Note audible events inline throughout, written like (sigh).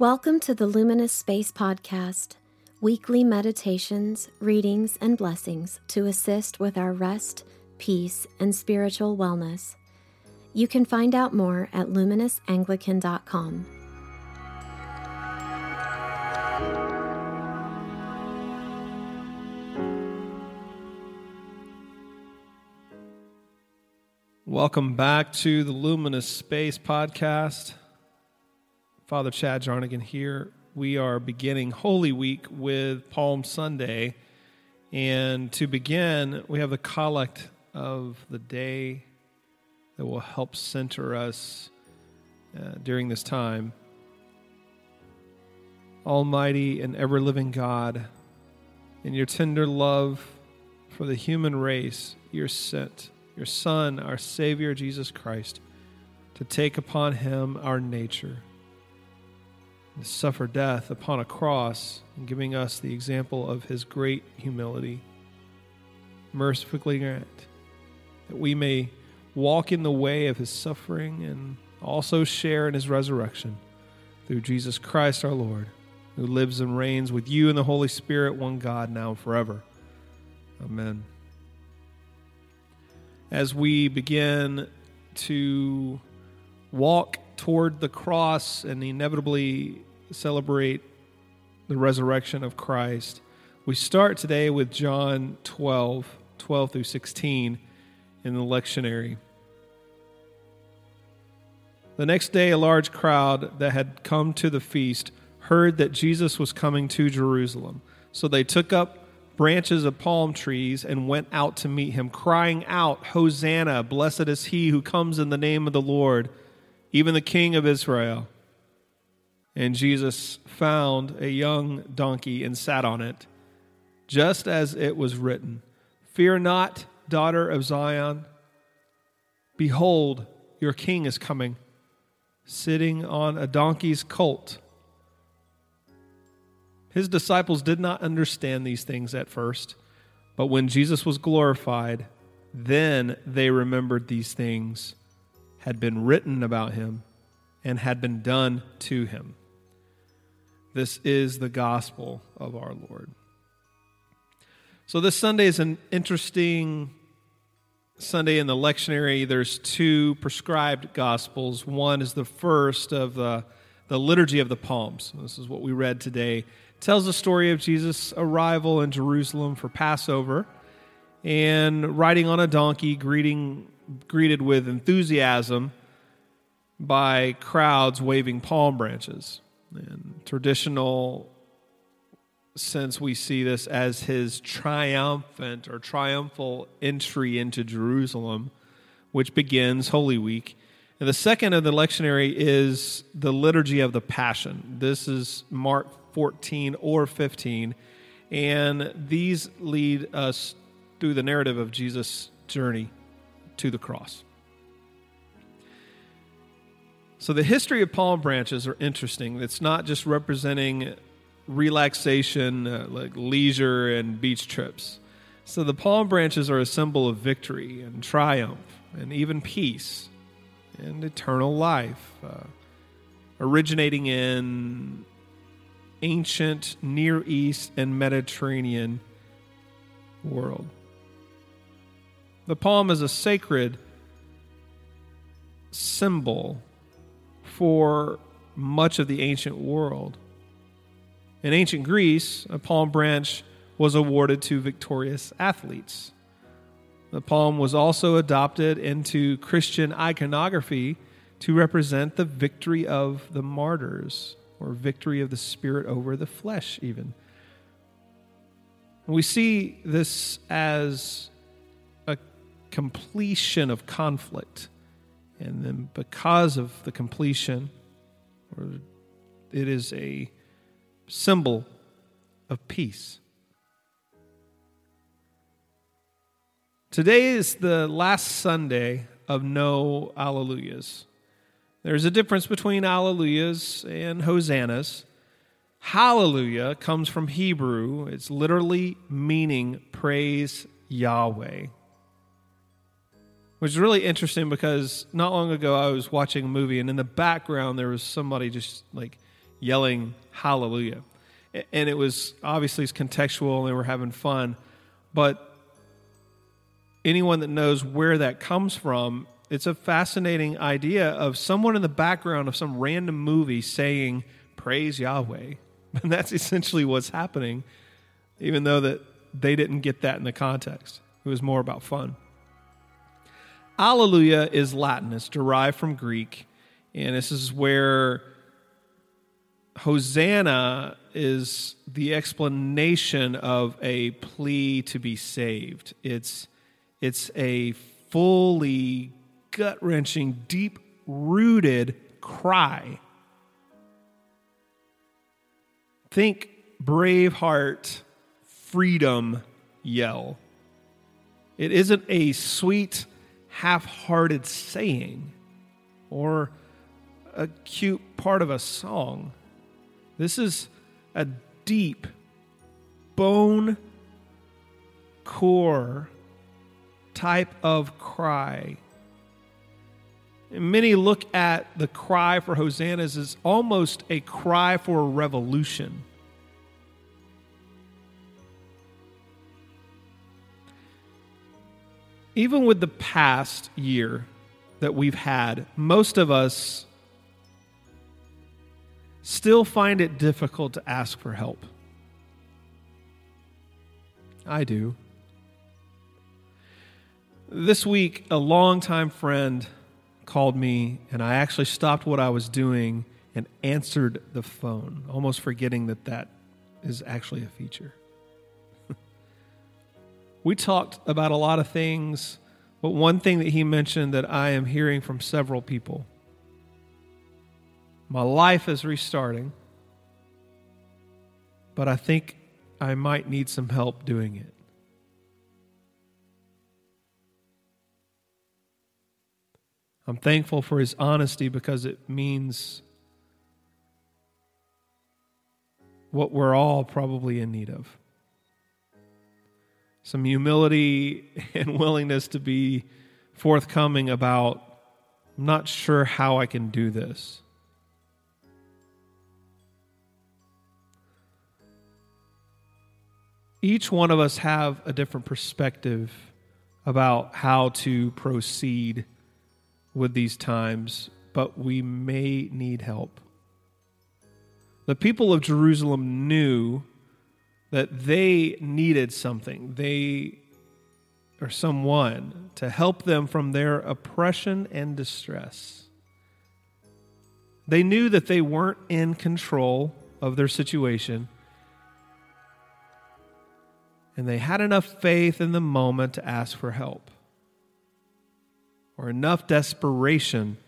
Welcome to the Luminous Space Podcast, weekly meditations, readings, and blessings to assist with our rest, peace, and spiritual wellness. You can find out more at luminousanglican.com. Welcome back to the Luminous Space Podcast. Father Chad Jarnigan here. We are beginning Holy Week with Palm Sunday. And to begin, we have the collect of the day that will help center us uh, during this time. Almighty and ever living God, in your tender love for the human race, you sent your Son, our Savior, Jesus Christ, to take upon him our nature suffer death upon a cross and giving us the example of his great humility. Mercifully grant that we may walk in the way of his suffering and also share in his resurrection through Jesus Christ our Lord, who lives and reigns with you in the Holy Spirit, one God, now and forever. Amen. As we begin to walk toward the cross and inevitably celebrate the resurrection of Christ, we start today with John 12, 12 through 16 in the lectionary. The next day, a large crowd that had come to the feast heard that Jesus was coming to Jerusalem. So they took up branches of palm trees and went out to meet him, crying out, Hosanna! Blessed is he who comes in the name of the Lord even the king of Israel. And Jesus found a young donkey and sat on it, just as it was written Fear not, daughter of Zion. Behold, your king is coming, sitting on a donkey's colt. His disciples did not understand these things at first, but when Jesus was glorified, then they remembered these things had been written about him and had been done to him. This is the gospel of our Lord. So, this Sunday is an interesting Sunday in the lectionary. There's two prescribed gospels. One is the first of the, the Liturgy of the Palms. This is what we read today. It tells the story of Jesus' arrival in Jerusalem for Passover and riding on a donkey, greeting greeted with enthusiasm by crowds waving palm branches. In traditional sense, we see this as his triumphant or triumphal entry into Jerusalem, which begins Holy Week. And the second of the lectionary is the Liturgy of the Passion. This is Mark 14 or 15. And these lead us through the narrative of Jesus' journey to the cross. So the history of palm branches are interesting. It's not just representing relaxation, uh, like leisure and beach trips. So the palm branches are a symbol of victory and triumph and even peace and eternal life, uh, originating in ancient Near East and Mediterranean world. The palm is a sacred symbol for much of the ancient world. In ancient Greece, a palm branch was awarded to victorious athletes. The palm was also adopted into Christian iconography to represent the victory of the martyrs or victory of the spirit over the flesh, even. We see this as a completion of conflict And then because of the completion, it is a symbol of peace. Today is the last Sunday of no Alleluias. There's a difference between Alleluias and Hosannas. Hallelujah comes from Hebrew, it's literally meaning praise Yahweh. Which is really interesting because not long ago I was watching a movie and in the background there was somebody just like yelling hallelujah. And it was obviously it's contextual and they were having fun, but anyone that knows where that comes from, it's a fascinating idea of someone in the background of some random movie saying, Praise Yahweh. (laughs) And that's essentially what's happening, even though that they didn't get that in the context. It was more about fun. Alleluia is Latin, it's derived from Greek, and this is where Hosanna is the explanation of a plea to be saved. It's it's a fully gut wrenching, deep rooted cry. Think Braveheart freedom yell. It isn't a sweet, half hearted saying or a cute part of a song. This is a deep, bone core type of cry. And many look at the cry for hosannas as almost a cry for a revolution. Even with the past year that we've had, most of us still find it difficult to ask for help. I do. This week, a longtime friend called me, and I actually stopped what I was doing and answered the phone, almost forgetting that that is actually a feature. We talked about a lot of things, but one thing that he mentioned that I am hearing from several people my life is restarting, but I think I might need some help doing it. I'm thankful for his honesty because it means what we're all probably in need of some humility (laughs) and willingness to be forthcoming about, I'm not sure how I can do this. Each one of us have a different perspective about how to proceed with these times, but we may need help. The people of Jerusalem knew that they needed something, they or someone to help them from their oppression and distress. They knew that they weren't in control of their situation. And they had enough faith in the moment to ask for help or enough desperation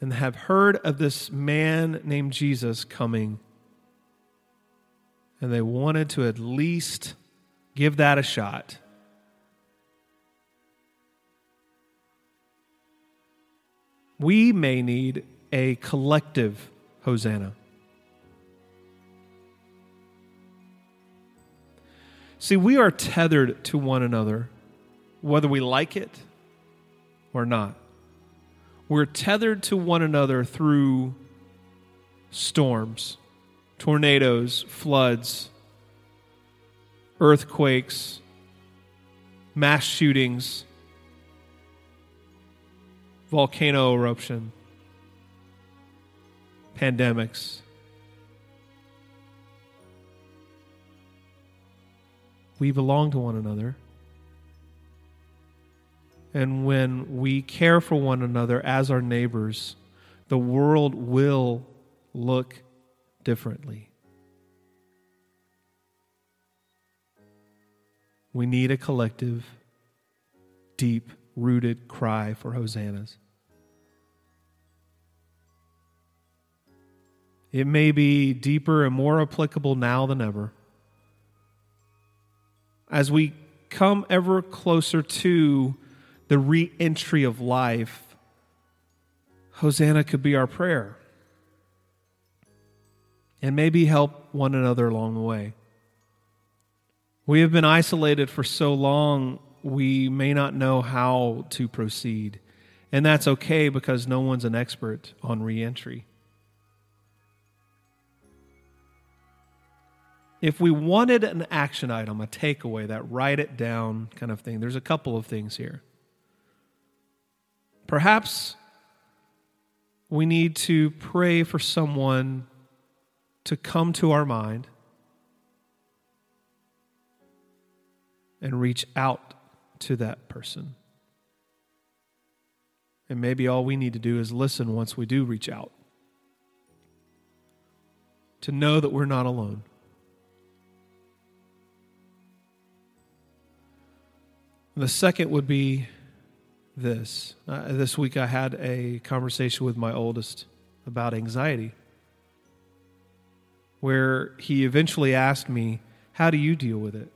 and have heard of this man named Jesus coming. And they wanted to at least give that a shot. We may need a collective Hosanna. See, we are tethered to one another whether we like it or not. We're tethered to one another through storms, tornadoes, floods, earthquakes, mass shootings, volcano eruption, pandemics. We belong to one another. And when we care for one another as our neighbors, the world will look differently. We need a collective, deep rooted cry for hosannas. It may be deeper and more applicable now than ever. As we come ever closer to the re entry of life, Hosanna could be our prayer. And maybe help one another along the way. We have been isolated for so long, we may not know how to proceed. And that's okay because no one's an expert on reentry. If we wanted an action item, a takeaway, that write it down kind of thing, there's a couple of things here. Perhaps we need to pray for someone to come to our mind and reach out to that person. And maybe all we need to do is listen once we do reach out. To know that we're not alone. The second would be this. Uh, this week I had a conversation with my oldest about anxiety, where he eventually asked me, How do you deal with it?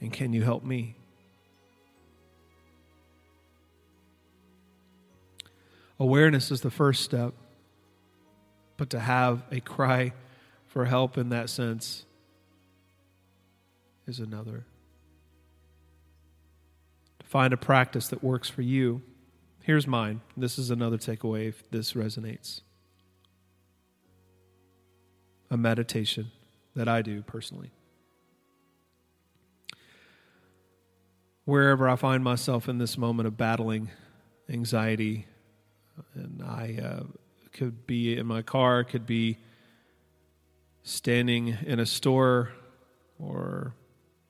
And can you help me? Awareness is the first step, but to have a cry for help in that sense is another. To find a practice that works for you. Here's mine. This is another takeaway if this resonates. A meditation that I do personally. wherever I find myself in this moment of battling anxiety, and I uh, could be in my car, could be standing in a store, or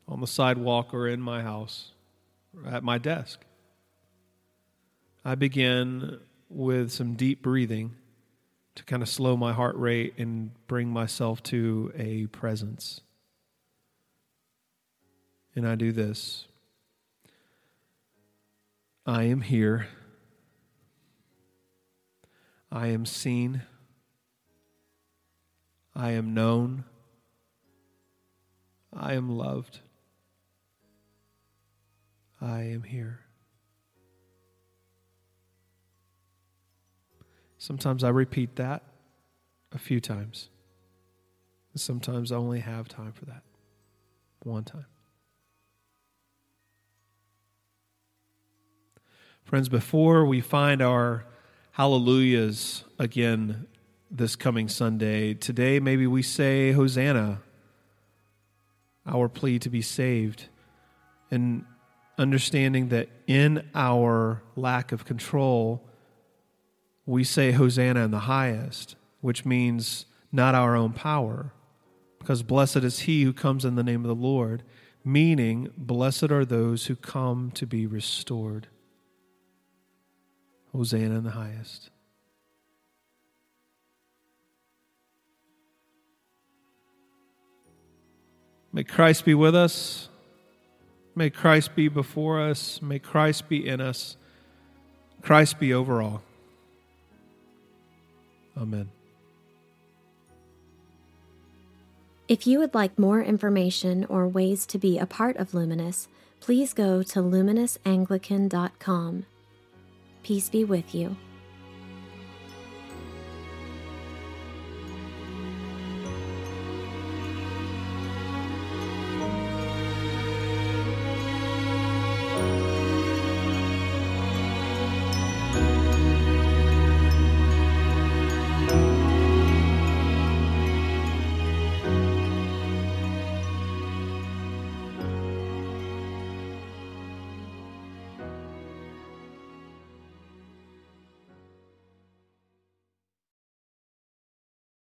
on the sidewalk, or in my house, or at my desk. I begin with some deep breathing to kind of slow my heart rate and bring myself to a presence. And I do this. I am here. I am seen. I am known. I am loved. I am here. Sometimes I repeat that a few times. Sometimes I only have time for that one time. Friends, before we find our hallelujahs again this coming Sunday, today maybe we say Hosanna, our plea to be saved, and understanding that in our lack of control, we say Hosanna in the highest, which means not our own power, because blessed is he who comes in the name of the Lord, meaning blessed are those who come to be restored. Hosanna in the highest. May Christ be with us. May Christ be before us. May Christ be in us. Christ be over all. Amen. If you would like more information or ways to be a part of Luminous, please go to luminousAnglican.com. Peace be with you.